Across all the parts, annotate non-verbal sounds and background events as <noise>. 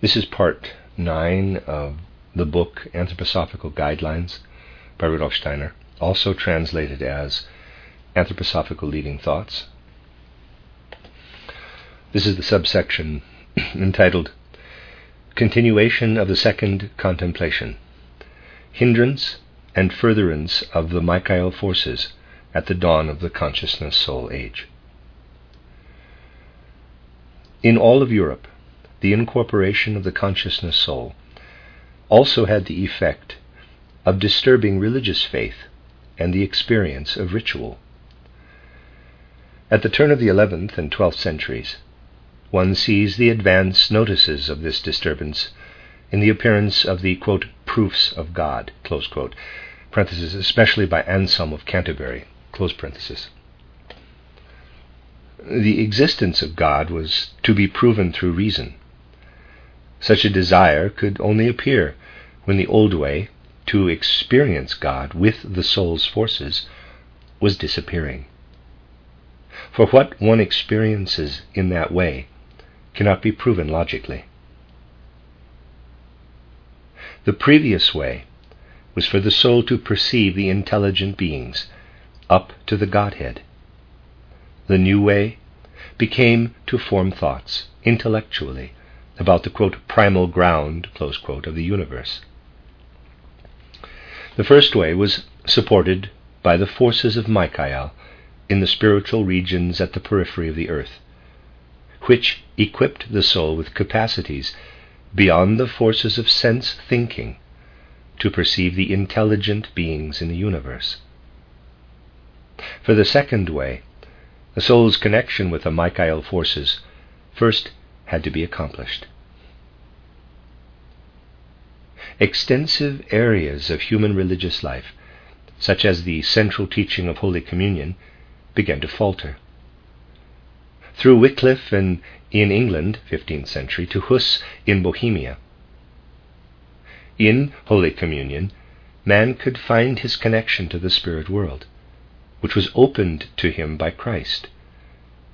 This is part 9 of the book Anthroposophical Guidelines by Rudolf Steiner, also translated as Anthroposophical Leading Thoughts. This is the subsection <clears throat> entitled Continuation of the Second Contemplation Hindrance and Furtherance of the Michael Forces at the Dawn of the Consciousness Soul Age. In all of Europe, the incorporation of the consciousness soul also had the effect of disturbing religious faith and the experience of ritual. At the turn of the 11th and 12th centuries, one sees the advance notices of this disturbance in the appearance of the quote, proofs of God, quote, especially by Anselm of Canterbury. The existence of God was to be proven through reason. Such a desire could only appear when the old way to experience God with the soul's forces was disappearing. For what one experiences in that way cannot be proven logically. The previous way was for the soul to perceive the intelligent beings up to the Godhead. The new way became to form thoughts intellectually about the quote, primal ground quote, of the universe. The first way was supported by the forces of Michael in the spiritual regions at the periphery of the earth, which equipped the soul with capacities beyond the forces of sense thinking to perceive the intelligent beings in the universe. For the second way, the soul's connection with the Michael forces first had to be accomplished. Extensive areas of human religious life, such as the central teaching of Holy Communion, began to falter. Through Wycliffe and in England, 15th century, to Huss in Bohemia. In Holy Communion, man could find his connection to the spirit world, which was opened to him by Christ,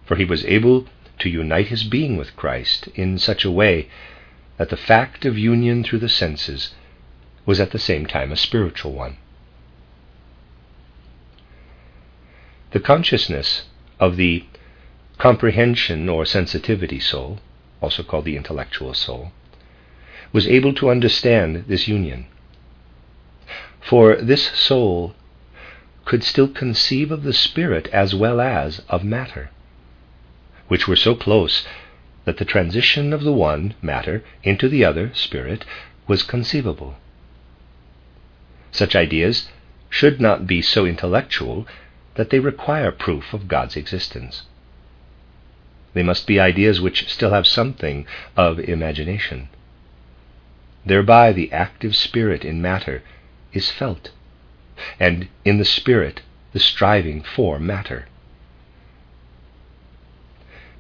for he was able to unite his being with Christ in such a way that the fact of union through the senses was at the same time a spiritual one. The consciousness of the comprehension or sensitivity soul, also called the intellectual soul, was able to understand this union. For this soul could still conceive of the spirit as well as of matter which were so close that the transition of the one, matter, into the other, spirit, was conceivable. Such ideas should not be so intellectual that they require proof of God's existence. They must be ideas which still have something of imagination. Thereby the active spirit in matter is felt, and in the spirit the striving for matter.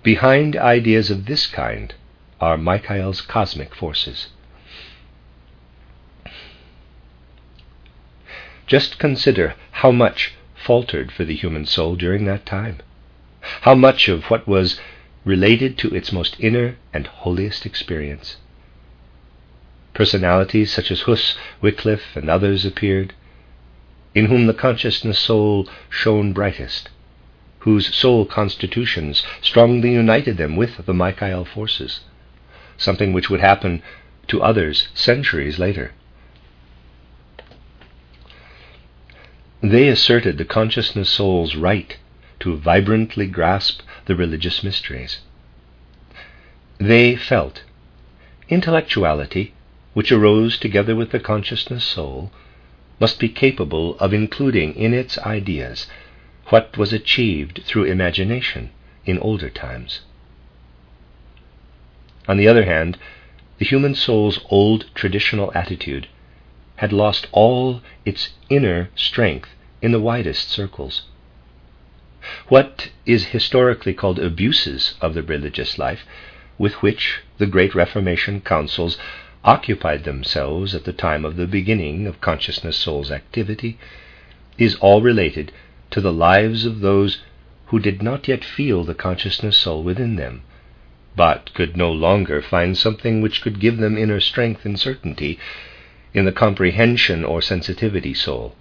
Behind ideas of this kind are Michael's cosmic forces. Just consider how much faltered for the human soul during that time, how much of what was related to its most inner and holiest experience. Personalities such as Huss, Wycliffe, and others appeared, in whom the consciousness soul shone brightest, whose soul constitutions strongly united them with the Michael forces, something which would happen to others centuries later. They asserted the consciousness soul's right to vibrantly grasp the religious mysteries. They felt intellectuality, which arose together with the consciousness soul, must be capable of including in its ideas what was achieved through imagination in older times. On the other hand, the human soul's old traditional attitude had lost all its inner strength in the widest circles. What is historically called abuses of the religious life, with which the great Reformation councils occupied themselves at the time of the beginning of consciousness soul's activity, is all related to the lives of those who did not yet feel the consciousness soul within them, but could no longer find something which could give them inner strength and certainty in the comprehension or sensitivity soul,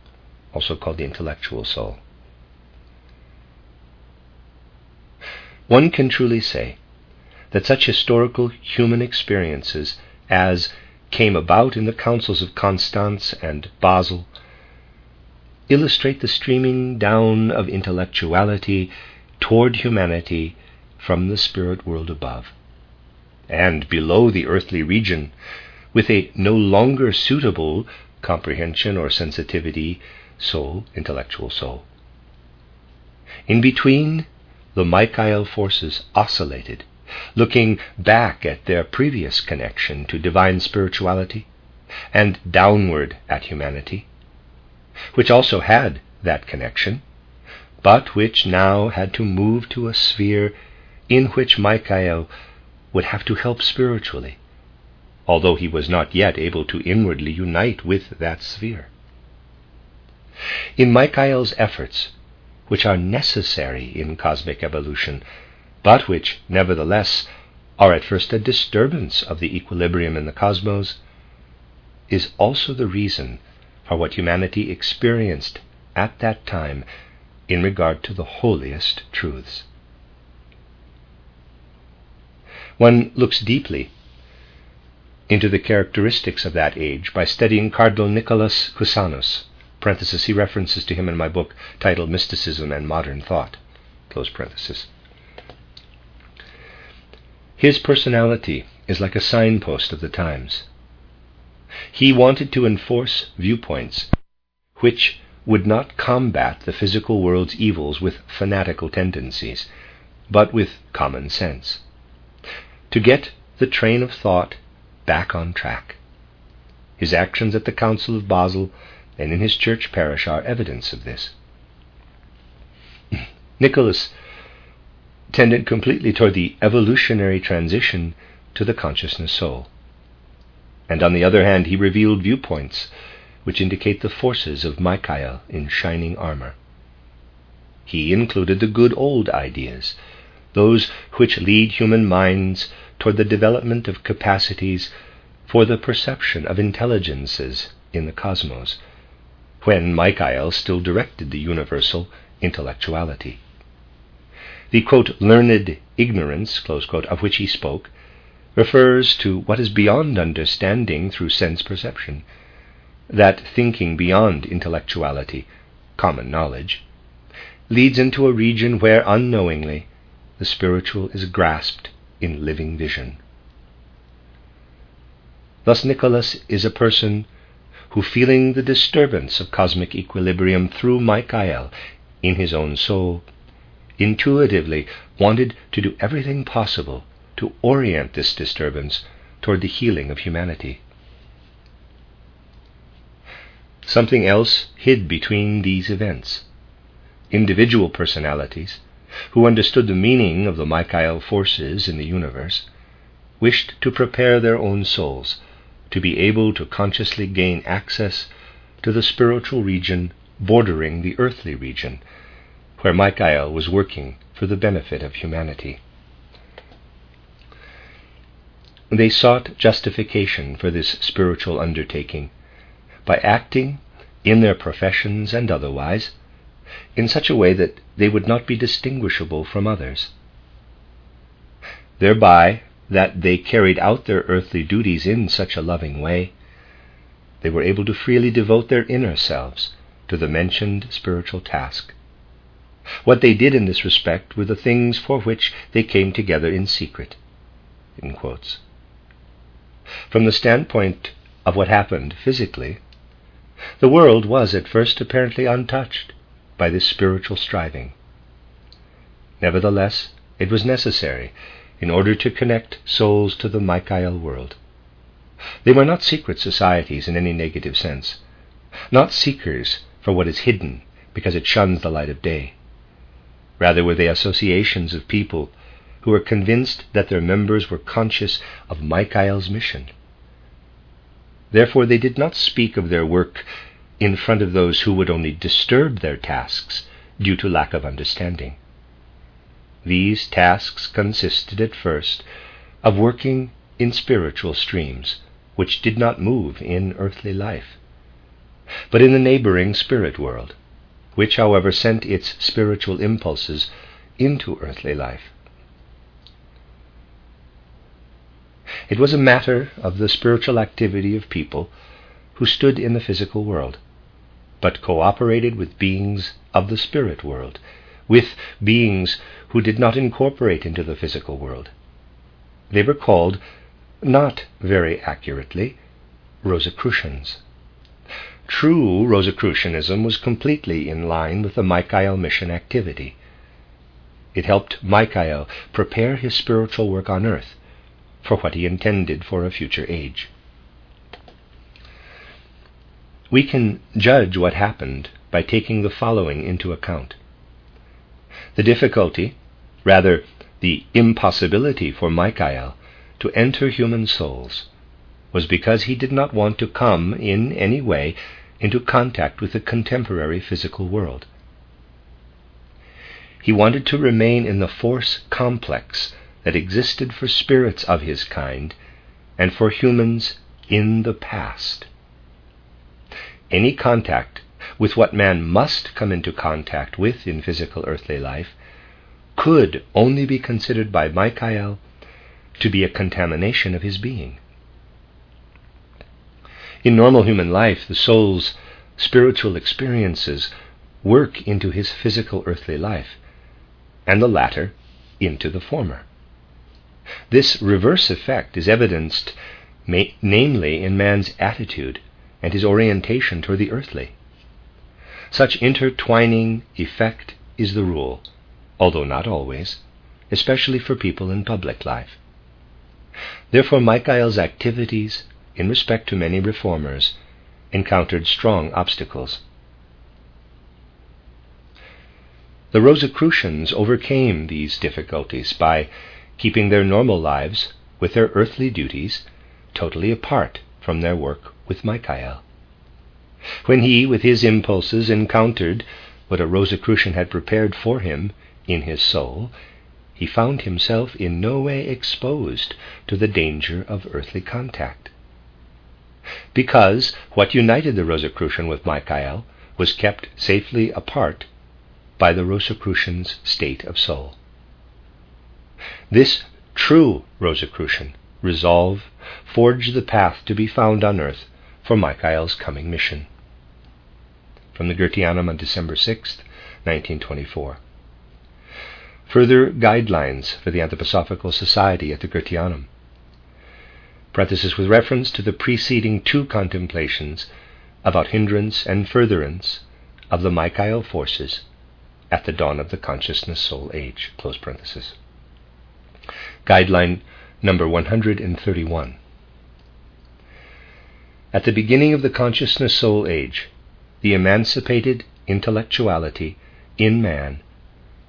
also called the intellectual soul. One can truly say that such historical human experiences as came about in the councils of Constance and Basel illustrate the streaming down of intellectuality toward humanity from the spirit world above. And below the earthly region, with a no longer suitable comprehension or sensitivity soul, intellectual soul. In between, the Michael forces oscillated, looking back at their previous connection to divine spirituality and downward at humanity, which also had that connection, but which now had to move to a sphere in which Michael would have to help spiritually, although he was not yet able to inwardly unite with that sphere. In Michael's efforts, which are necessary in cosmic evolution, but which, nevertheless, are at first a disturbance of the equilibrium in the cosmos, is also the reason for what humanity experienced at that time in regard to the holiest truths. One looks deeply into the characteristics of that age by studying Cardinal Nicholas Cusanus. He references to him in my book titled Mysticism and Modern Thought. His personality is like a signpost of the times. He wanted to enforce viewpoints which would not combat the physical world's evils with fanatical tendencies, but with common sense to get the train of thought back on track. His actions at the Council of Basel and in his church parish are evidence of this. <clears throat> Nicholas tended completely toward the evolutionary transition to the consciousness soul. And on the other hand, he revealed viewpoints which indicate the forces of Michael in shining armor. He included the good old ideas, those which lead human minds toward the development of capacities for the perception of intelligences in the cosmos, when Michael still directed the universal intellectuality. The quote, learned ignorance quote, of which he spoke refers to what is beyond understanding through sense perception, that thinking beyond intellectuality, common knowledge, leads into a region where unknowingly the spiritual is grasped in living vision. Thus, Nicholas is a person who, feeling the disturbance of cosmic equilibrium through Michael in his own soul, intuitively wanted to do everything possible to orient this disturbance toward the healing of humanity. Something else hid between these events. Individual personalities who understood the meaning of the Michael forces in the universe, wished to prepare their own souls to be able to consciously gain access to the spiritual region bordering the earthly region, where Michael was working for the benefit of humanity. They sought justification for this spiritual undertaking by acting in their professions and otherwise in such a way that they would not be distinguishable from others. Thereby, that they carried out their earthly duties in such a loving way, they were able to freely devote their inner selves to the mentioned spiritual task. What they did in this respect were the things for which they came together in secret. In From the standpoint of what happened physically, the world was at first apparently untouched by this spiritual striving. Nevertheless, it was necessary in order to connect souls to the Michael world. They were not secret societies in any negative sense, not seekers for what is hidden because it shuns the light of day. Rather were they associations of people who were convinced that their members were conscious of Michael's mission. Therefore, they did not speak of their work in front of those who would only disturb their tasks due to lack of understanding. These tasks consisted at first of working in spiritual streams, which did not move in earthly life, but in the neighboring spirit world, which, however, sent its spiritual impulses into earthly life. It was a matter of the spiritual activity of people who stood in the physical world, but cooperated with beings of the spirit world, with beings who did not incorporate into the physical world. They were called, not very accurately, Rosicrucians. True Rosicrucianism was completely in line with the Michael mission activity. It helped Michael prepare his spiritual work on earth for what he intended for a future age. We can judge what happened by taking the following into account. The difficulty, rather, the impossibility for Michael to enter human souls was because he did not want to come in any way into contact with the contemporary physical world. He wanted to remain in the force complex that existed for spirits of his kind and for humans in the past. Any contact with what man must come into contact with in physical earthly life could only be considered by Michael to be a contamination of his being. In normal human life, the soul's spiritual experiences work into his physical earthly life, and the latter into the former. This reverse effect is evidenced ma- namely in man's attitude and his orientation toward the earthly. Such intertwining effect is the rule, although not always, especially for people in public life. Therefore, Michael's activities, in respect to many reformers, encountered strong obstacles. The Rosicrucians overcame these difficulties by keeping their normal lives with their earthly duties totally apart from their work with Michael. When he, with his impulses, encountered what a Rosicrucian had prepared for him in his soul, he found himself in no way exposed to the danger of earthly contact. Because what united the Rosicrucian with Michael was kept safely apart by the Rosicrucian's state of soul. This true Rosicrucian resolve forged the path to be found on earth for Michael's coming mission. From the Goetheanum on December 6, 1924. Further guidelines for the Anthroposophical Society at the Goetheanum. Parenthesis with reference to the preceding two contemplations about hindrance and furtherance of the Michael forces at the dawn of the consciousness soul age. Close parenthesis. Guideline number 131. At the beginning of the consciousness soul age, the emancipated intellectuality in man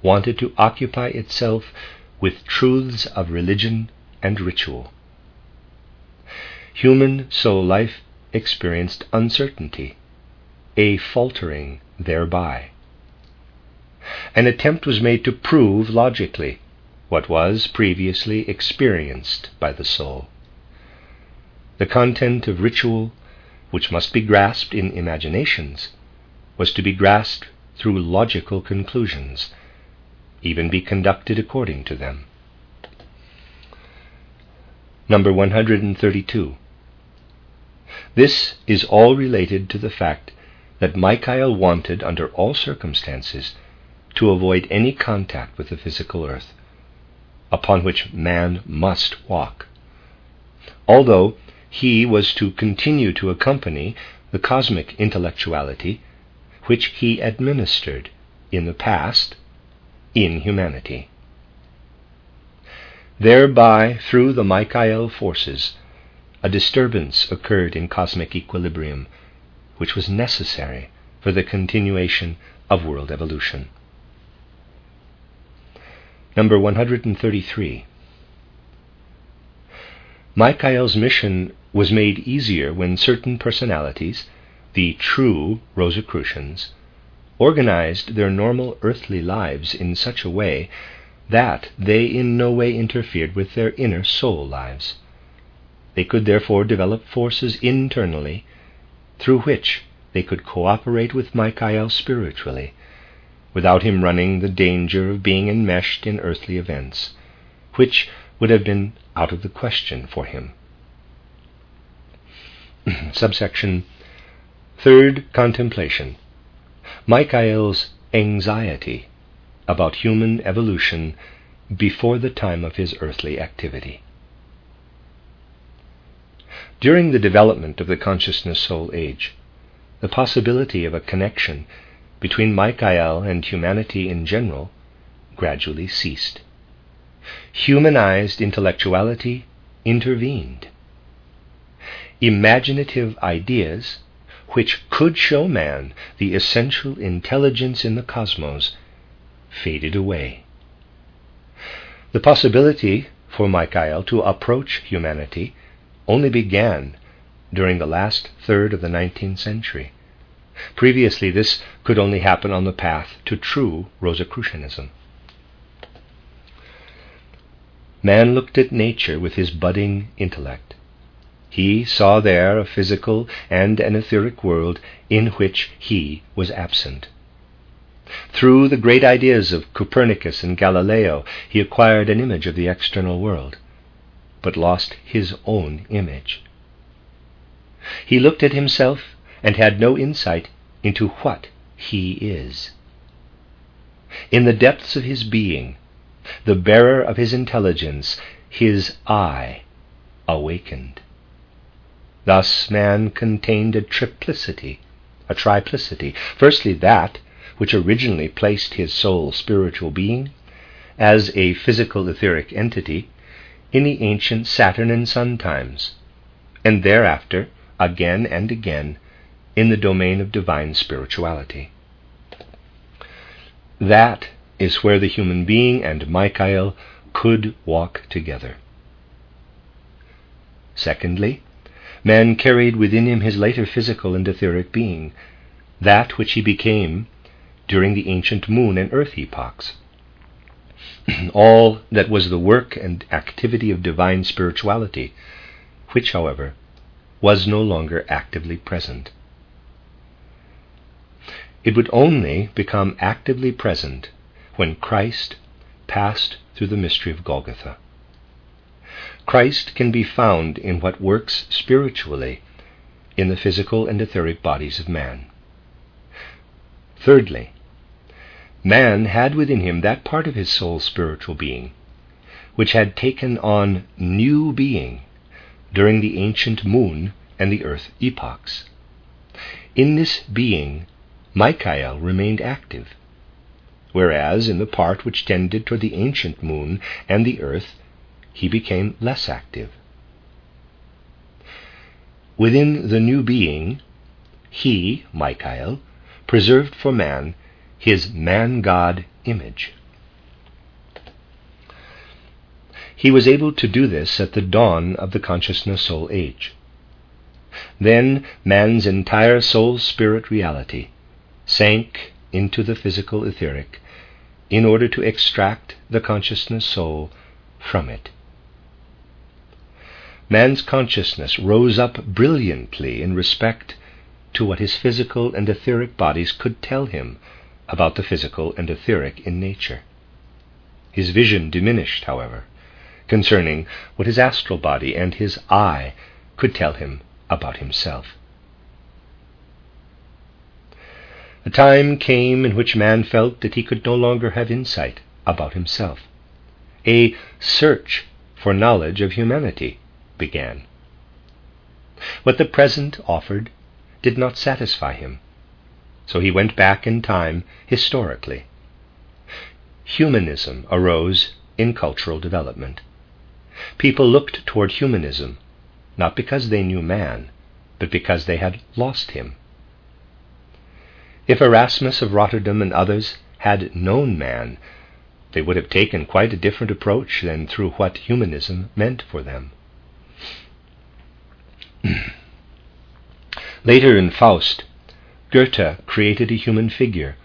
wanted to occupy itself with truths of religion and ritual. Human soul life experienced uncertainty, a faltering thereby. An attempt was made to prove logically what was previously experienced by the soul. The content of ritual, which must be grasped in imaginations, was to be grasped through logical conclusions, even be conducted according to them. Number 132. This is all related to the fact that Michael wanted, under all circumstances, to avoid any contact with the physical earth upon which man must walk. Although he was to continue to accompany the cosmic intellectuality which he administered in the past in humanity. Thereby, through the Michael forces, a disturbance occurred in cosmic equilibrium, which was necessary for the continuation of world evolution. Number 133. Michael's mission was made easier when certain personalities, the true Rosicrucians, organized their normal earthly lives in such a way that they in no way interfered with their inner soul lives. They could therefore develop forces internally through which they could cooperate with Michael spiritually, without him running the danger of being enmeshed in earthly events, which would have been out of the question for him. <clears throat> Subsection Third Contemplation Michael's anxiety about human evolution before the time of his earthly activity. During the development of the consciousness soul age, the possibility of a connection between Michael and humanity in general gradually ceased. Humanized intellectuality intervened. Imaginative ideas, which could show man the essential intelligence in the cosmos, faded away. The possibility for Michael to approach humanity only began during the last third of the 19th century. Previously, this could only happen on the path to true Rosicrucianism. Man looked at nature with his budding intellect. He saw there a physical and an etheric world in which he was absent. Through the great ideas of Copernicus and Galileo, he acquired an image of the external world, but lost his own image. He looked at himself and had no insight into what he is. In the depths of his being, the bearer of his intelligence, his I, awakened. Thus man contained a triplicity, a triplicity. Firstly, that which originally placed his soul spiritual being as a physical etheric entity in the ancient Saturn and Sun times, and thereafter, again and again, in the domain of divine spirituality. That is where the human being and Michael could walk together. Secondly, man carried within him his later physical and etheric being, that which he became during the ancient moon and earth epochs. <clears throat> All that was the work and activity of divine spirituality, which, however, was no longer actively present. It would only become actively present when Christ passed through the mystery of Golgotha. Christ can be found in what works spiritually in the physical and etheric bodies of man. Thirdly, man had within him that part of his soul's spiritual being which had taken on new being during the ancient moon and the earth epochs. In this being, Michael remained active, whereas in the part which tended toward the ancient moon and the earth, he became less active. Within the new being, he, Michael, preserved for man his man God image. He was able to do this at the dawn of the consciousness soul age. Then man's entire soul spirit reality sank into the physical etheric in order to extract the consciousness soul from it. Man's consciousness rose up brilliantly in respect to what his physical and etheric bodies could tell him about the physical and etheric in nature. His vision diminished, however, concerning what his astral body and his I could tell him about himself. A time came in which man felt that he could no longer have insight about himself. A search for knowledge of humanity began. What the present offered did not satisfy him. So he went back in time historically. Humanism arose in cultural development. People looked toward humanism not because they knew man, but because they had lost him. If Erasmus of Rotterdam and others had known man, they would have taken quite a different approach than through what humanism meant for them. <clears throat> Later in Faust, Goethe created a human figure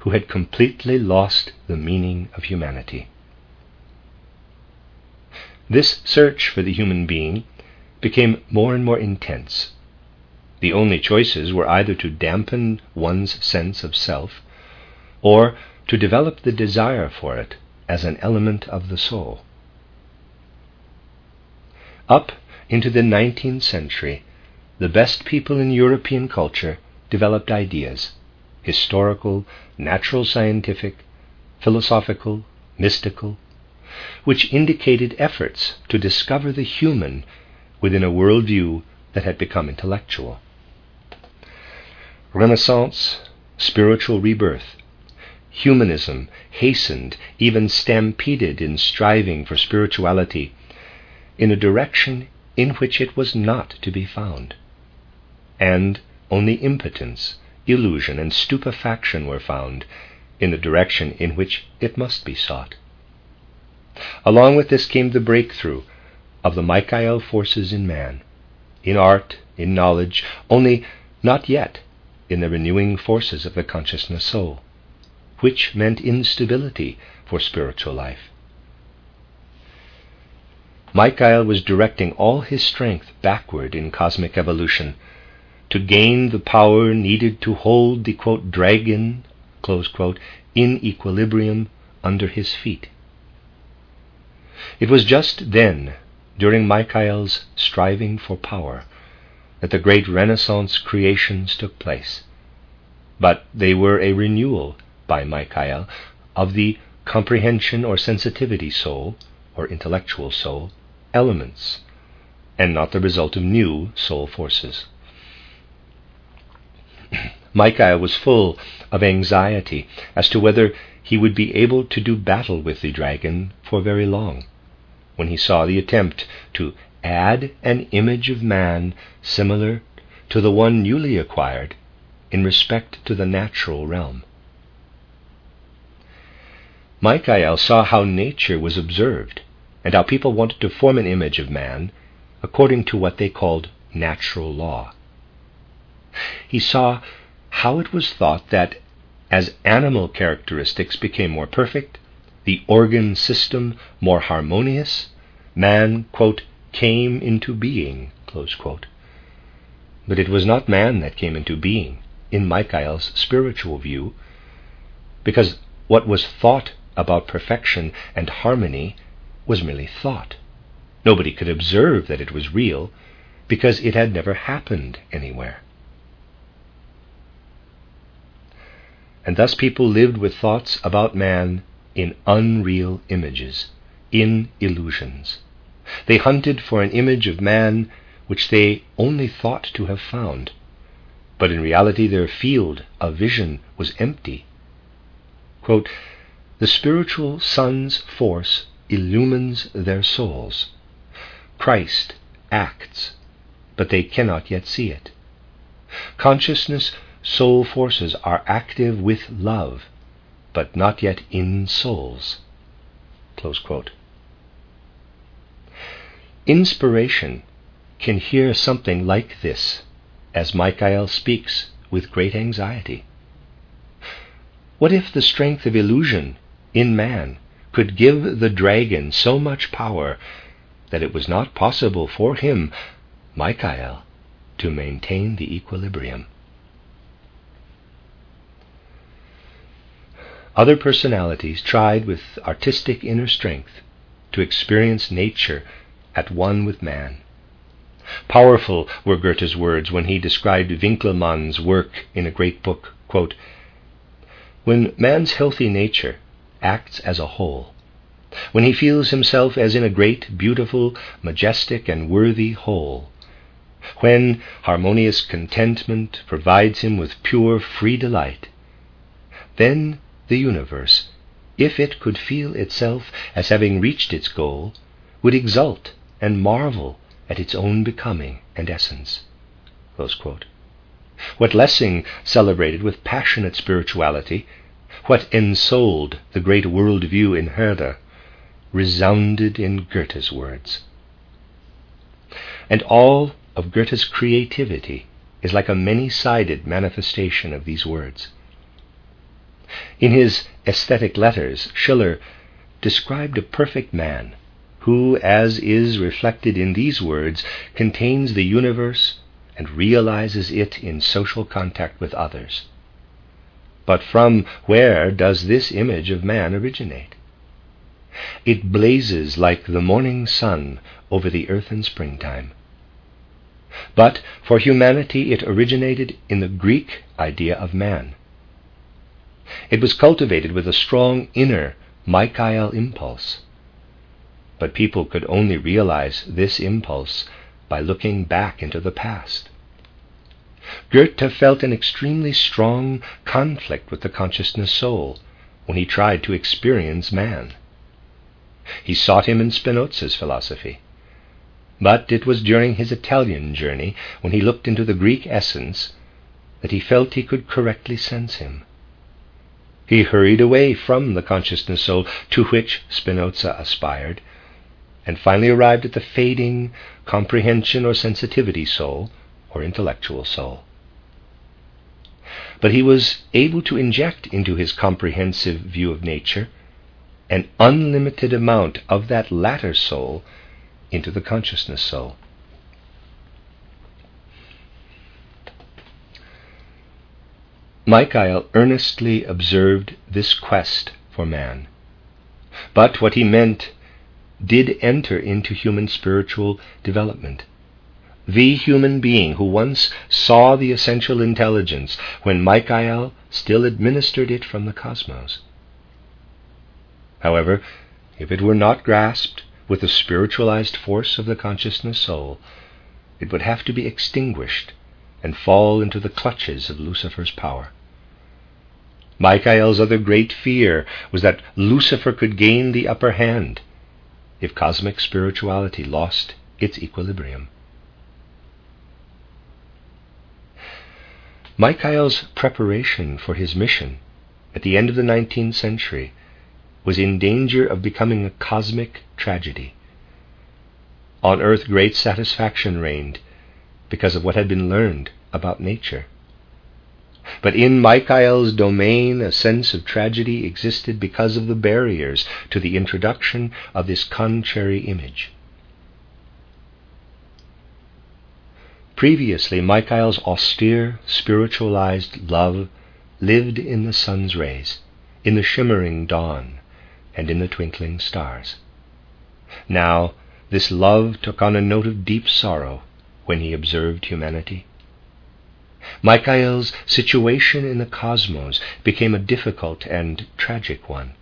who had completely lost the meaning of humanity. This search for the human being became more and more intense. The only choices were either to dampen one's sense of self or to develop the desire for it as an element of the soul. Up into the 19th century, the best people in European culture developed ideas historical, natural scientific, philosophical, mystical, which indicated efforts to discover the human within a worldview that had become intellectual. Renaissance, spiritual rebirth, humanism hastened, even stampeded in striving for spirituality in a direction in which it was not to be found. And only impotence, illusion, and stupefaction were found in the direction in which it must be sought. Along with this came the breakthrough of the Michael forces in man, in art, in knowledge, only not yet in the renewing forces of the consciousness soul, which meant instability for spiritual life. Michael was directing all his strength backward in cosmic evolution to gain the power needed to hold the quote, dragon quote, in equilibrium under his feet. It was just then, during Michael's striving for power, that the great Renaissance creations took place. But they were a renewal by Michael of the comprehension or sensitivity soul, or intellectual soul, elements, and not the result of new soul forces. <clears throat> Michael was full of anxiety as to whether he would be able to do battle with the dragon for very long, when he saw the attempt to add an image of man similar to the one newly acquired in respect to the natural realm. Michael saw how nature was observed and how people wanted to form an image of man according to what they called natural law. He saw how it was thought that as animal characteristics became more perfect, the organ system more harmonious, man, quote, came into being, But it was not man that came into being, in Michael's spiritual view, because what was thought about perfection and harmony was merely thought. Nobody could observe that it was real because it had never happened anywhere. And thus people lived with thoughts about man in unreal images, in illusions. They hunted for an image of man which they only thought to have found, but in reality their field of vision was empty. Quote, the spiritual sun's force illumines their souls. Christ acts, but they cannot yet see it. Consciousness soul forces are active with love, but not yet in souls. Inspiration can hear something like this as Michael speaks with great anxiety. What if the strength of illusion in man could give the dragon so much power that it was not possible for him, Michael, to maintain the equilibrium. Other personalities tried with artistic inner strength to experience nature at one with man. Powerful were Goethe's words when he described Winckelmann's work in a great book. Quote, when man's healthy nature acts as a whole. When he feels himself as in a great, beautiful, majestic, and worthy whole. When harmonious contentment provides him with pure, free delight. Then the universe, if it could feel itself as having reached its goal, would exult and marvel at its own becoming and essence. What Lessing celebrated with passionate spirituality what ensouled the great world view in Herder resounded in Goethe's words. And all of Goethe's creativity is like a many sided manifestation of these words. In his aesthetic letters, Schiller described a perfect man who, as is reflected in these words, contains the universe and realizes it in social contact with others. But from where does this image of man originate? It blazes like the morning sun over the earth in springtime. But for humanity it originated in the Greek idea of man. It was cultivated with a strong inner Michael impulse. But people could only realize this impulse by looking back into the past. Goethe felt an extremely strong conflict with the consciousness soul when he tried to experience man. He sought him in Spinoza's philosophy. But it was during his Italian journey, when he looked into the Greek essence, that he felt he could correctly sense him. He hurried away from the consciousness soul to which Spinoza aspired, and finally arrived at the fading comprehension or sensitivity soul, or intellectual soul. But he was able to inject into his comprehensive view of nature an unlimited amount of that latter soul into the consciousness soul. Michael earnestly observed this quest for man. But what he meant did enter into human spiritual development the human being who once saw the essential intelligence when Michael still administered it from the cosmos. However, if it were not grasped with the spiritualized force of the consciousness soul, it would have to be extinguished and fall into the clutches of Lucifer's power. Michael's other great fear was that Lucifer could gain the upper hand if cosmic spirituality lost its equilibrium. Michael's preparation for his mission at the end of the 19th century was in danger of becoming a cosmic tragedy. On earth, great satisfaction reigned because of what had been learned about nature. But in Michael's domain, a sense of tragedy existed because of the barriers to the introduction of this contrary image. Previously, Michael's austere, spiritualized love lived in the sun's rays, in the shimmering dawn, and in the twinkling stars. Now, this love took on a note of deep sorrow when he observed humanity. Michael's situation in the cosmos became a difficult and tragic one,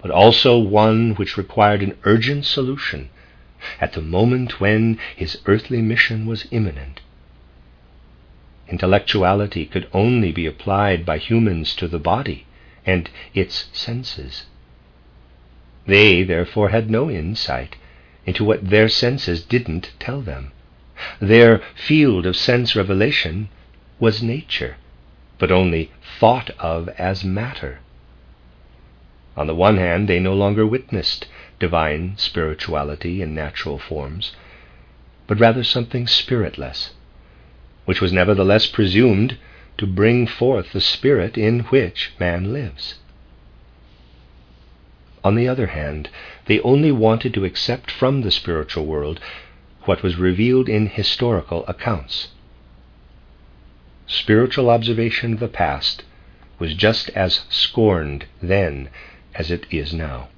but also one which required an urgent solution at the moment when his earthly mission was imminent. Intellectuality could only be applied by humans to the body and its senses. They, therefore, had no insight into what their senses didn't tell them. Their field of sense revelation was nature, but only thought of as matter. On the one hand, they no longer witnessed divine spirituality in natural forms, but rather something spiritless, which was nevertheless presumed to bring forth the spirit in which man lives. On the other hand, they only wanted to accept from the spiritual world what was revealed in historical accounts. Spiritual observation of the past was just as scorned then as it is now.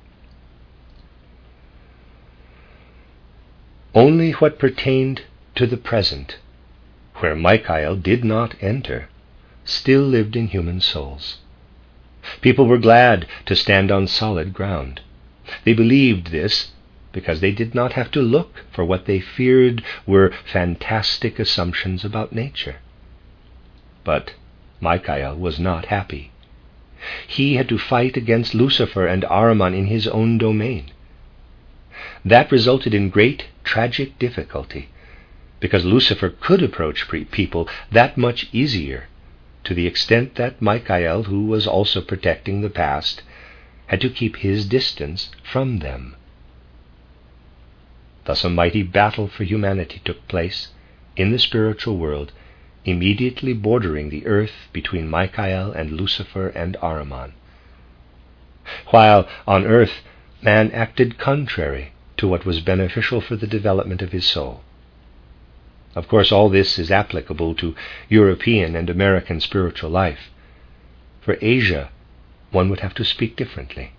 Only what pertained to the present, where Michael did not enter, still lived in human souls. People were glad to stand on solid ground. They believed this because they did not have to look for what they feared were fantastic assumptions about nature. But Michael was not happy. He had to fight against Lucifer and Ahriman in his own domain. That resulted in great tragic difficulty, because Lucifer could approach people that much easier, to the extent that Michael, who was also protecting the past, had to keep his distance from them. Thus a mighty battle for humanity took place in the spiritual world, immediately bordering the earth between Michael and Lucifer and Ahriman. While on earth man acted contrary to what was beneficial for the development of his soul. Of course, all this is applicable to European and American spiritual life. For Asia, one would have to speak differently.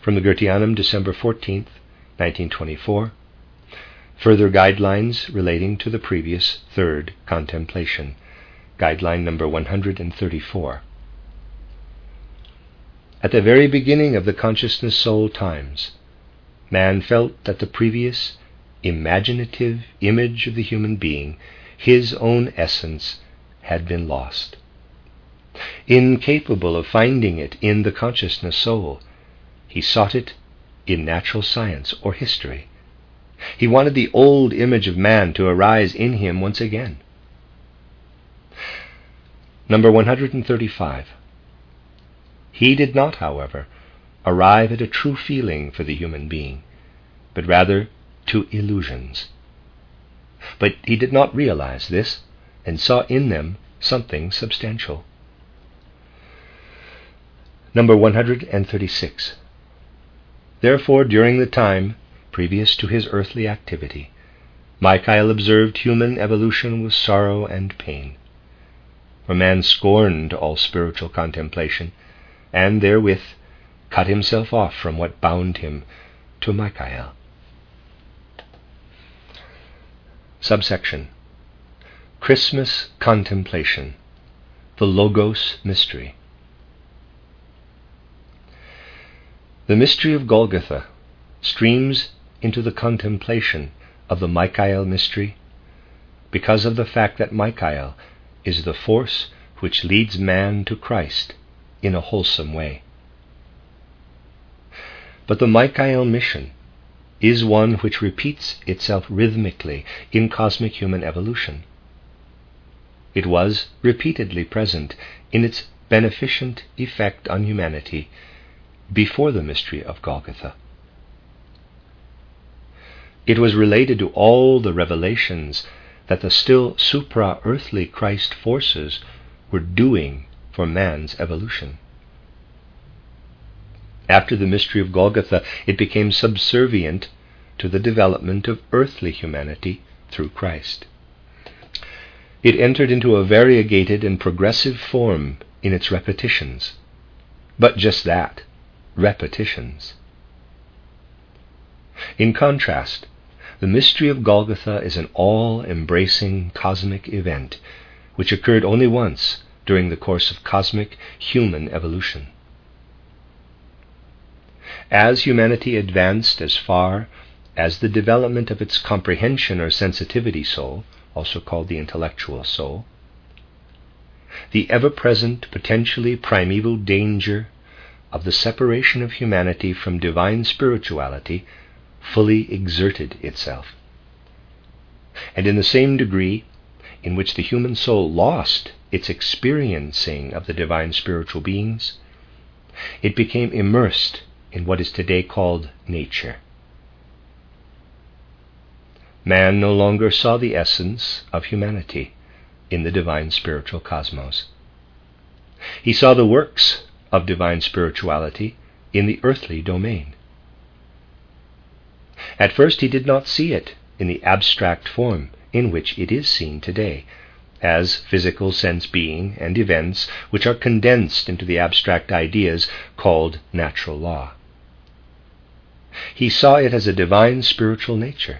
From the Goetheanum, December 14th, 1924. Further guidelines relating to the previous third contemplation. Guideline number 134. At the very beginning of the consciousness soul times, man felt that the previous imaginative image of the human being, his own essence, had been lost. Incapable of finding it in the consciousness soul, he sought it in natural science or history. He wanted the old image of man to arise in him once again. Number 135. He did not, however, arrive at a true feeling for the human being, but rather to illusions. But he did not realize this and saw in them something substantial. Number 136. Therefore, during the time previous to his earthly activity, Michael observed human evolution with sorrow and pain. For man scorned all spiritual contemplation, and therewith cut himself off from what bound him to Michael. Subsection Christmas Contemplation The Logos Mystery The mystery of Golgotha streams into the contemplation of the Michael mystery because of the fact that Michael is the force which leads man to Christ in a wholesome way. But the Michael mission is one which repeats itself rhythmically in cosmic human evolution. It was repeatedly present in its beneficent effect on humanity before the mystery of Golgotha. It was related to all the revelations that the still supra earthly Christ forces were doing for man's evolution. After the mystery of Golgotha, it became subservient to the development of earthly humanity through Christ. It entered into a variegated and progressive form in its repetitions. But just that repetitions. In contrast, the mystery of Golgotha is an all embracing cosmic event which occurred only once during the course of cosmic human evolution. As humanity advanced as far as the development of its comprehension or sensitivity soul, also called the intellectual soul, the ever present, potentially primeval danger of the separation of humanity from divine spirituality fully exerted itself. And in the same degree in which the human soul lost its experiencing of the divine spiritual beings, it became immersed in what is today called nature. Man no longer saw the essence of humanity in the divine spiritual cosmos. He saw the works of divine spirituality in the earthly domain. At first, he did not see it in the abstract form in which it is seen today, as physical sense being and events which are condensed into the abstract ideas called natural law. He saw it as a divine spiritual nature.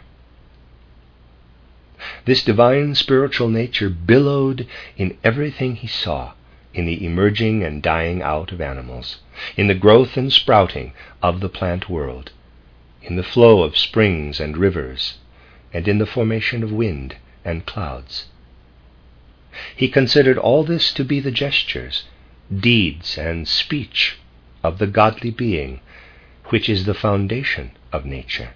This divine spiritual nature billowed in everything he saw in the emerging and dying out of animals, in the growth and sprouting of the plant world, in the flow of springs and rivers, and in the formation of wind and clouds. He considered all this to be the gestures, deeds, and speech of the godly being, which is the foundation of nature.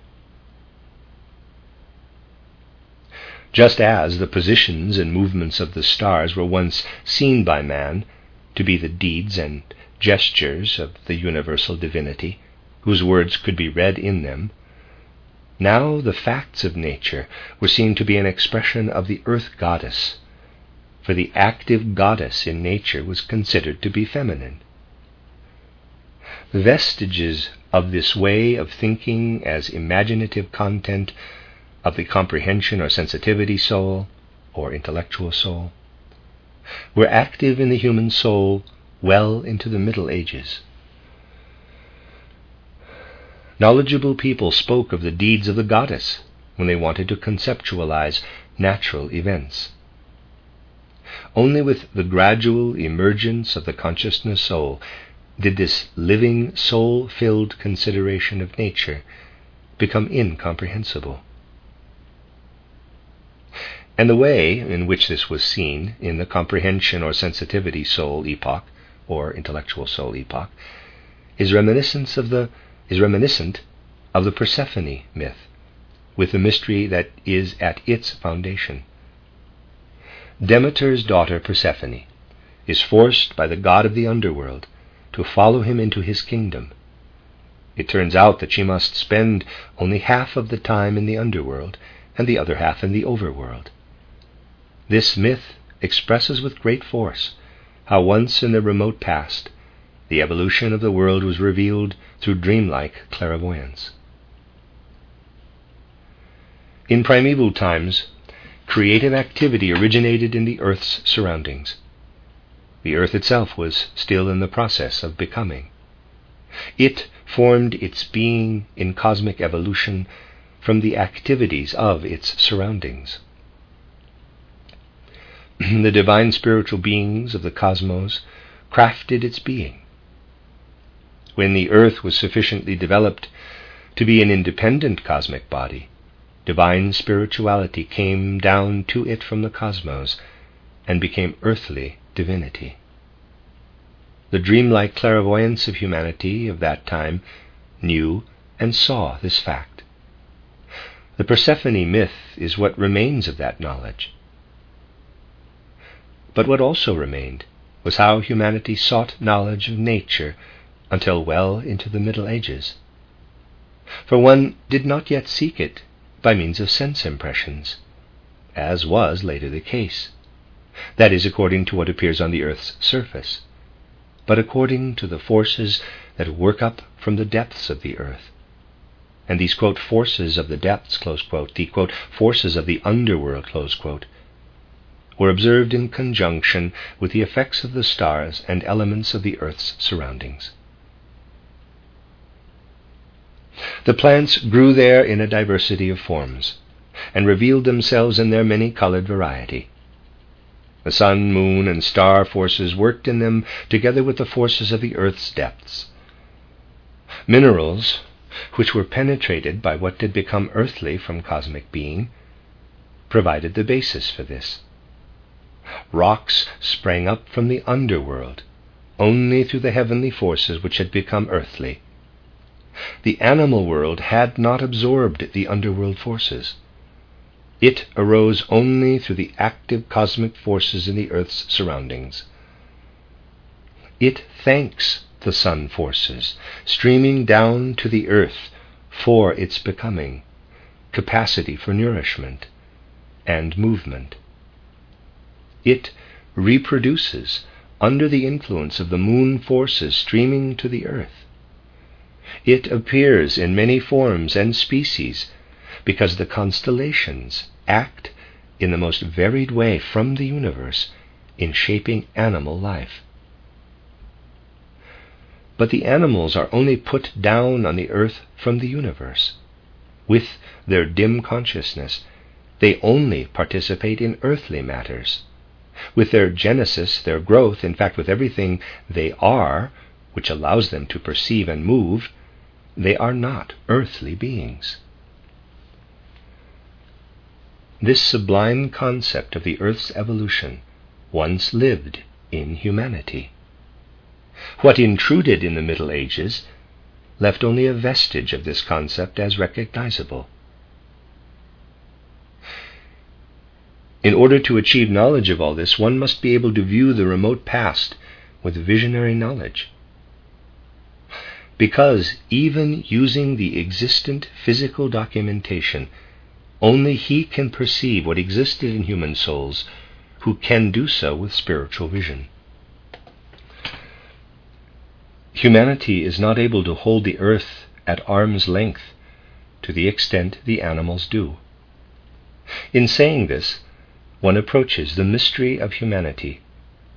just as the positions and movements of the stars were once seen by man to be the deeds and gestures of the universal divinity, whose words could be read in them, now the facts of nature were seen to be an expression of the earth goddess, for the active goddess in nature was considered to be feminine. Vestiges of this way of thinking as imaginative content of the comprehension or sensitivity soul or intellectual soul were active in the human soul well into the Middle Ages. Knowledgeable people spoke of the deeds of the goddess when they wanted to conceptualize natural events. Only with the gradual emergence of the consciousness soul did this living, soul filled consideration of nature become incomprehensible. And the way in which this was seen in the comprehension or sensitivity soul epoch, or intellectual soul epoch, is reminiscent of the is reminiscent of the Persephone myth, with the mystery that is at its foundation. Demeter's daughter Persephone is forced by the god of the underworld to follow him into his kingdom. It turns out that she must spend only half of the time in the underworld and the other half in the overworld. This myth expresses with great force how once in the remote past the evolution of the world was revealed through dreamlike clairvoyance. In primeval times, creative activity originated in the Earth's surroundings. The Earth itself was still in the process of becoming. It formed its being in cosmic evolution from the activities of its surroundings. <clears throat> the divine spiritual beings of the cosmos crafted its being. When the earth was sufficiently developed to be an independent cosmic body, divine spirituality came down to it from the cosmos and became earthly divinity. The dreamlike clairvoyance of humanity of that time knew and saw this fact. The Persephone myth is what remains of that knowledge. But what also remained was how humanity sought knowledge of nature until well into the Middle Ages. For one did not yet seek it by means of sense impressions, as was later the case. That is, according to what appears on the earth's surface, but according to the forces that work up from the depths of the earth. And these, quote, forces of the depths, close quote, the, quote, forces of the underworld, quote, were observed in conjunction with the effects of the stars and elements of the earth's surroundings. The plants grew there in a diversity of forms, and revealed themselves in their many colored variety. The sun, moon, and star forces worked in them together with the forces of the earth's depths. Minerals, which were penetrated by what did become earthly from cosmic being, provided the basis for this. Rocks sprang up from the underworld only through the heavenly forces which had become earthly. The animal world had not absorbed the underworld forces. It arose only through the active cosmic forces in the earth's surroundings. It thanks the sun forces streaming down to the earth for its becoming, capacity for nourishment, and movement. It reproduces under the influence of the moon forces streaming to the earth. It appears in many forms and species because the constellations act in the most varied way from the universe in shaping animal life. But the animals are only put down on the earth from the universe. With their dim consciousness, they only participate in earthly matters. With their genesis, their growth, in fact, with everything they are, which allows them to perceive and move, they are not earthly beings. This sublime concept of the earth's evolution once lived in humanity. What intruded in the Middle Ages left only a vestige of this concept as recognizable. In order to achieve knowledge of all this, one must be able to view the remote past with visionary knowledge. Because even using the existent physical documentation, only he can perceive what existed in human souls who can do so with spiritual vision. Humanity is not able to hold the earth at arm's length to the extent the animals do. In saying this, one approaches the mystery of humanity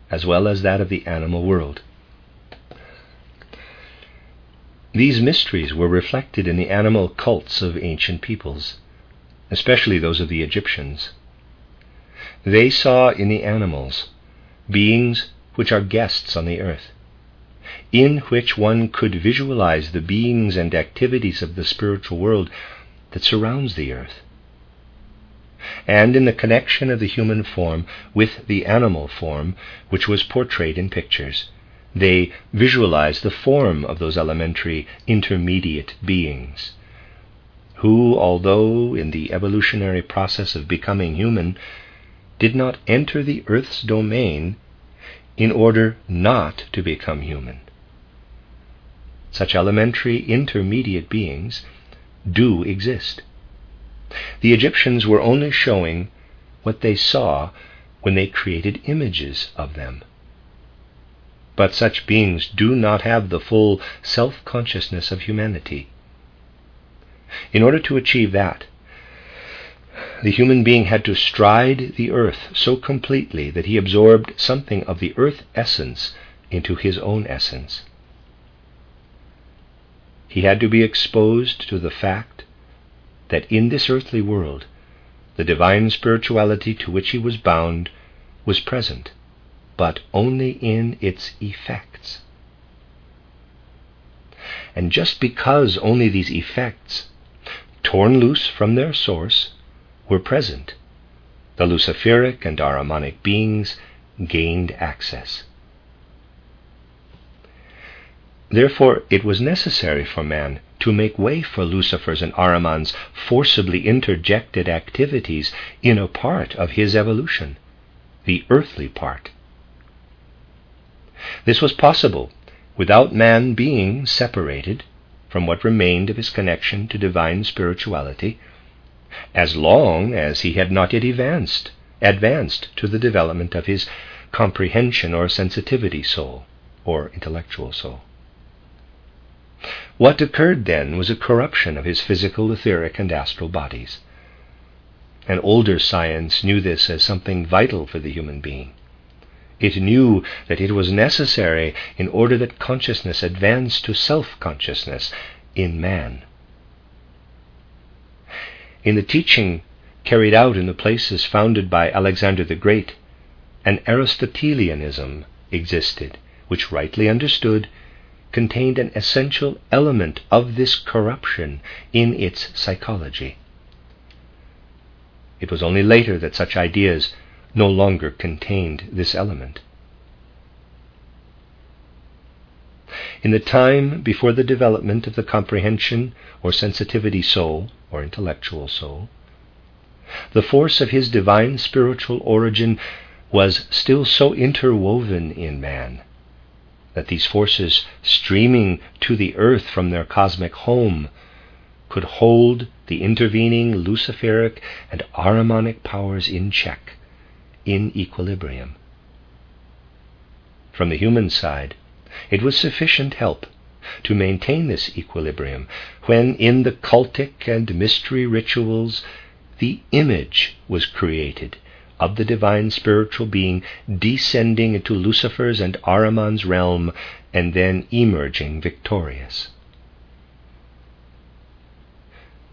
as well as that of the animal world. These mysteries were reflected in the animal cults of ancient peoples, especially those of the Egyptians. They saw in the animals beings which are guests on the earth, in which one could visualize the beings and activities of the spiritual world that surrounds the earth. And in the connection of the human form with the animal form, which was portrayed in pictures, they visualized the form of those elementary intermediate beings, who, although in the evolutionary process of becoming human, did not enter the earth's domain in order not to become human. Such elementary intermediate beings do exist. The Egyptians were only showing what they saw when they created images of them. But such beings do not have the full self consciousness of humanity. In order to achieve that, the human being had to stride the earth so completely that he absorbed something of the earth essence into his own essence. He had to be exposed to the fact that in this earthly world, the divine spirituality to which he was bound was present, but only in its effects. And just because only these effects, torn loose from their source, were present, the Luciferic and Ahrimanic beings gained access. Therefore, it was necessary for man to make way for Lucifer's and Ahriman's forcibly interjected activities in a part of his evolution, the earthly part. This was possible without man being separated from what remained of his connection to divine spirituality as long as he had not yet advanced, advanced to the development of his comprehension or sensitivity soul, or intellectual soul. What occurred then was a corruption of his physical, etheric, and astral bodies. An older science knew this as something vital for the human being. It knew that it was necessary in order that consciousness advance to self consciousness in man in the teaching carried out in the places founded by Alexander the Great, an Aristotelianism existed, which, rightly understood, contained an essential element of this corruption in its psychology. It was only later that such ideas no longer contained this element. In the time before the development of the comprehension or sensitivity soul, or intellectual soul, the force of his divine spiritual origin was still so interwoven in man that these forces streaming to the earth from their cosmic home could hold the intervening Luciferic and Ahrimanic powers in check, in equilibrium. From the human side, it was sufficient help to maintain this equilibrium when in the cultic and mystery rituals the image was created of the divine spiritual being descending into Lucifer's and Ahriman's realm and then emerging victorious.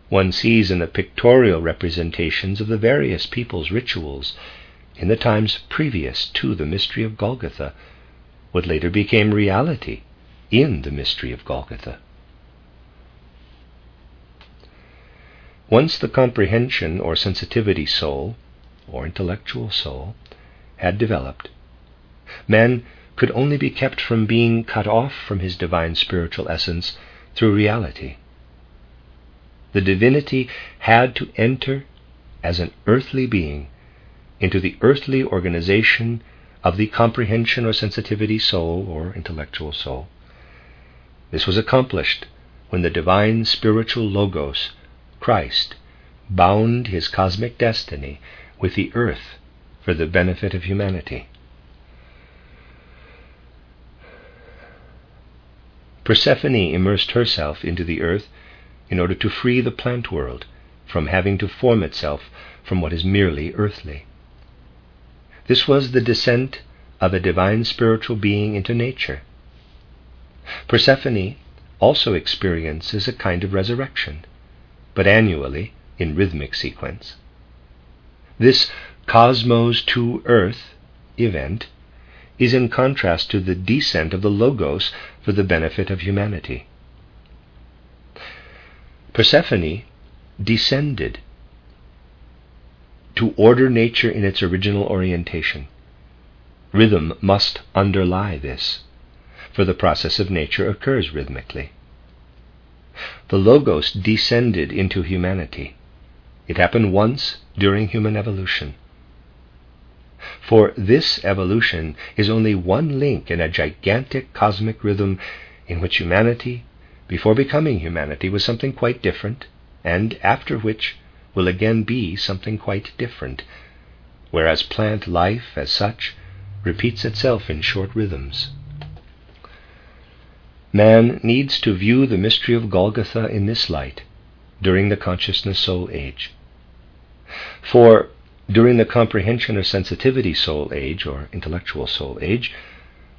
One sees in the pictorial representations of the various people's rituals in the times previous to the mystery of Golgotha what later became reality in the mystery of Golgotha. Once the comprehension or sensitivity soul, or intellectual soul, had developed, man could only be kept from being cut off from his divine spiritual essence through reality. The divinity had to enter as an earthly being into the earthly organization of the comprehension or sensitivity soul or intellectual soul. This was accomplished when the divine spiritual Logos, Christ, bound his cosmic destiny with the earth for the benefit of humanity. Persephone immersed herself into the earth in order to free the plant world from having to form itself from what is merely earthly. This was the descent of a divine spiritual being into nature. Persephone also experiences a kind of resurrection, but annually in rhythmic sequence. This cosmos to earth event is in contrast to the descent of the Logos for the benefit of humanity. Persephone descended to order nature in its original orientation. Rhythm must underlie this, for the process of nature occurs rhythmically. The Logos descended into humanity. It happened once during human evolution. For this evolution is only one link in a gigantic cosmic rhythm in which humanity, before becoming humanity, was something quite different, and after which will again be something quite different, whereas plant life, as such, repeats itself in short rhythms. Man needs to view the mystery of Golgotha in this light during the consciousness soul age. For during the comprehension or sensitivity soul age or intellectual soul age,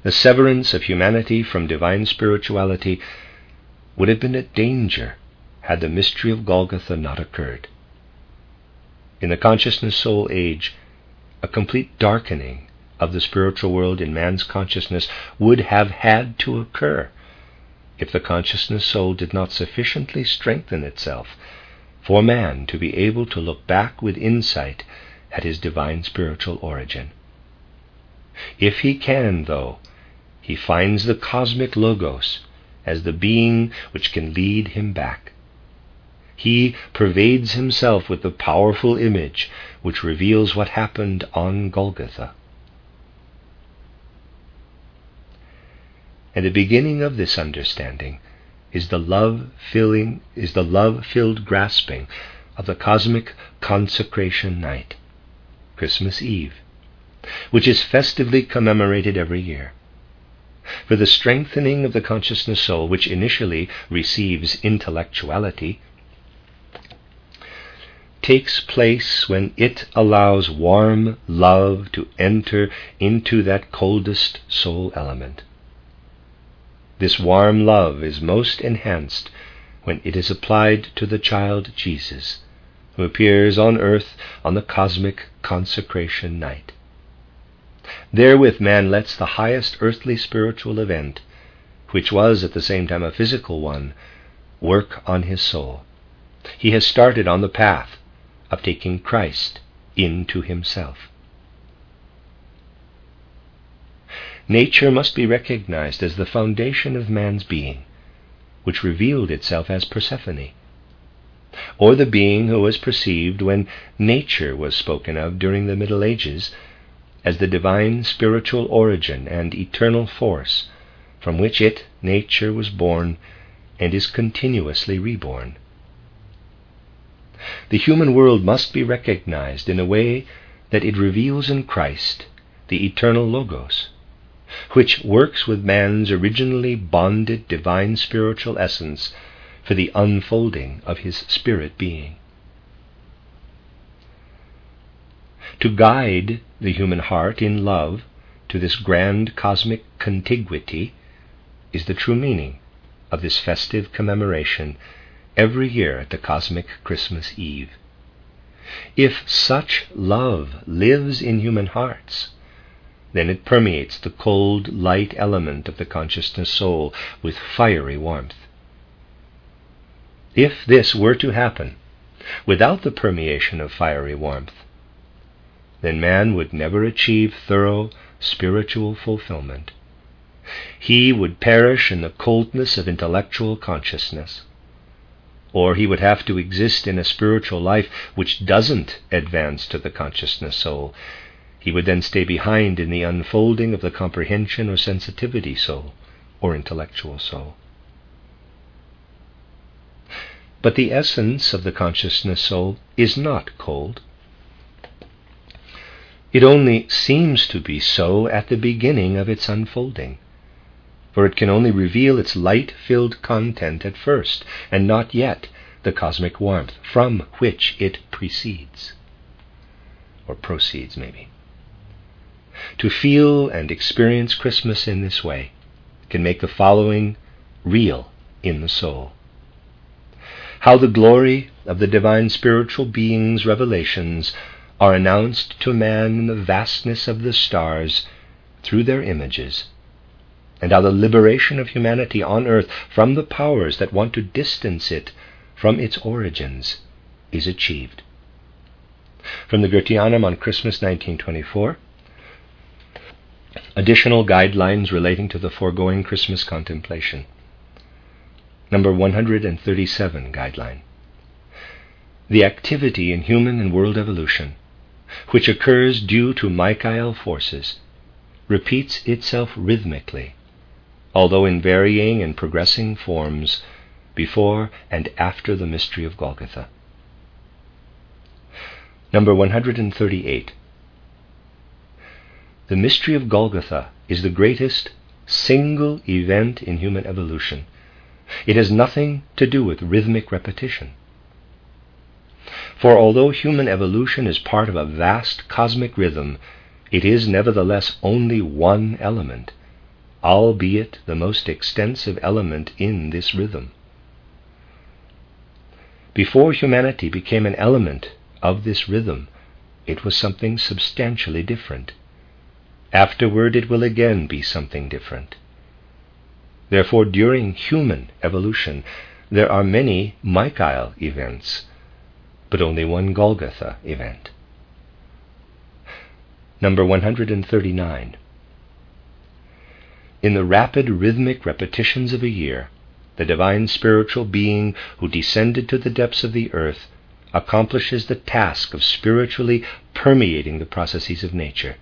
the severance of humanity from divine spirituality would have been a danger had the mystery of Golgotha not occurred. In the consciousness soul age, a complete darkening of the spiritual world in man's consciousness would have had to occur if the consciousness soul did not sufficiently strengthen itself for man to be able to look back with insight at his divine spiritual origin. If he can, though, he finds the cosmic Logos as the being which can lead him back. He pervades himself with the powerful image which reveals what happened on Golgotha. And the beginning of this understanding is the love filling is the love filled grasping of the cosmic consecration night. Christmas Eve, which is festively commemorated every year. For the strengthening of the consciousness soul, which initially receives intellectuality, takes place when it allows warm love to enter into that coldest soul element. This warm love is most enhanced when it is applied to the child Jesus who appears on earth on the cosmic consecration night. Therewith man lets the highest earthly spiritual event, which was at the same time a physical one, work on his soul. He has started on the path of taking Christ into himself. Nature must be recognized as the foundation of man's being, which revealed itself as Persephone or the being who was perceived when nature was spoken of during the Middle Ages as the divine spiritual origin and eternal force from which it, nature, was born and is continuously reborn. The human world must be recognized in a way that it reveals in Christ the eternal Logos, which works with man's originally bonded divine spiritual essence for the unfolding of his spirit being. To guide the human heart in love to this grand cosmic contiguity is the true meaning of this festive commemoration every year at the cosmic Christmas Eve. If such love lives in human hearts, then it permeates the cold, light element of the consciousness soul with fiery warmth. If this were to happen without the permeation of fiery warmth, then man would never achieve thorough spiritual fulfillment. He would perish in the coldness of intellectual consciousness. Or he would have to exist in a spiritual life which doesn't advance to the consciousness soul. He would then stay behind in the unfolding of the comprehension or sensitivity soul or intellectual soul. But the essence of the consciousness soul is not cold. It only seems to be so at the beginning of its unfolding. For it can only reveal its light filled content at first, and not yet the cosmic warmth from which it precedes. Or proceeds, maybe. To feel and experience Christmas in this way can make the following real in the soul. How the glory of the divine spiritual being's revelations are announced to man in the vastness of the stars through their images, and how the liberation of humanity on earth from the powers that want to distance it from its origins is achieved. From the Goetheanum on Christmas 1924, additional guidelines relating to the foregoing Christmas contemplation. Number 137 guideline. The activity in human and world evolution, which occurs due to Michael forces, repeats itself rhythmically, although in varying and progressing forms before and after the mystery of Golgotha. Number 138. The mystery of Golgotha is the greatest single event in human evolution it has nothing to do with rhythmic repetition. For although human evolution is part of a vast cosmic rhythm, it is nevertheless only one element, albeit the most extensive element in this rhythm. Before humanity became an element of this rhythm, it was something substantially different. Afterward, it will again be something different. Therefore, during human evolution, there are many Michael events, but only one Golgotha event. Number 139. In the rapid rhythmic repetitions of a year, the divine spiritual being who descended to the depths of the earth accomplishes the task of spiritually permeating the processes of nature.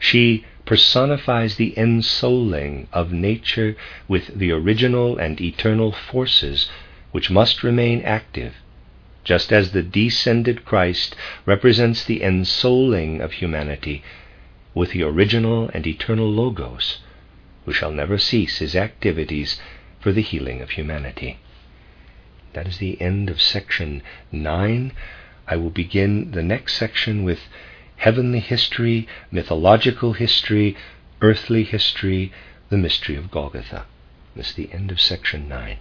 She personifies the ensouling of nature with the original and eternal forces which must remain active, just as the descended Christ represents the ensouling of humanity with the original and eternal Logos, who shall never cease his activities for the healing of humanity. That is the end of section 9. I will begin the next section with heavenly history, mythological history, earthly history, the mystery of Golgotha. This is the end of section 9.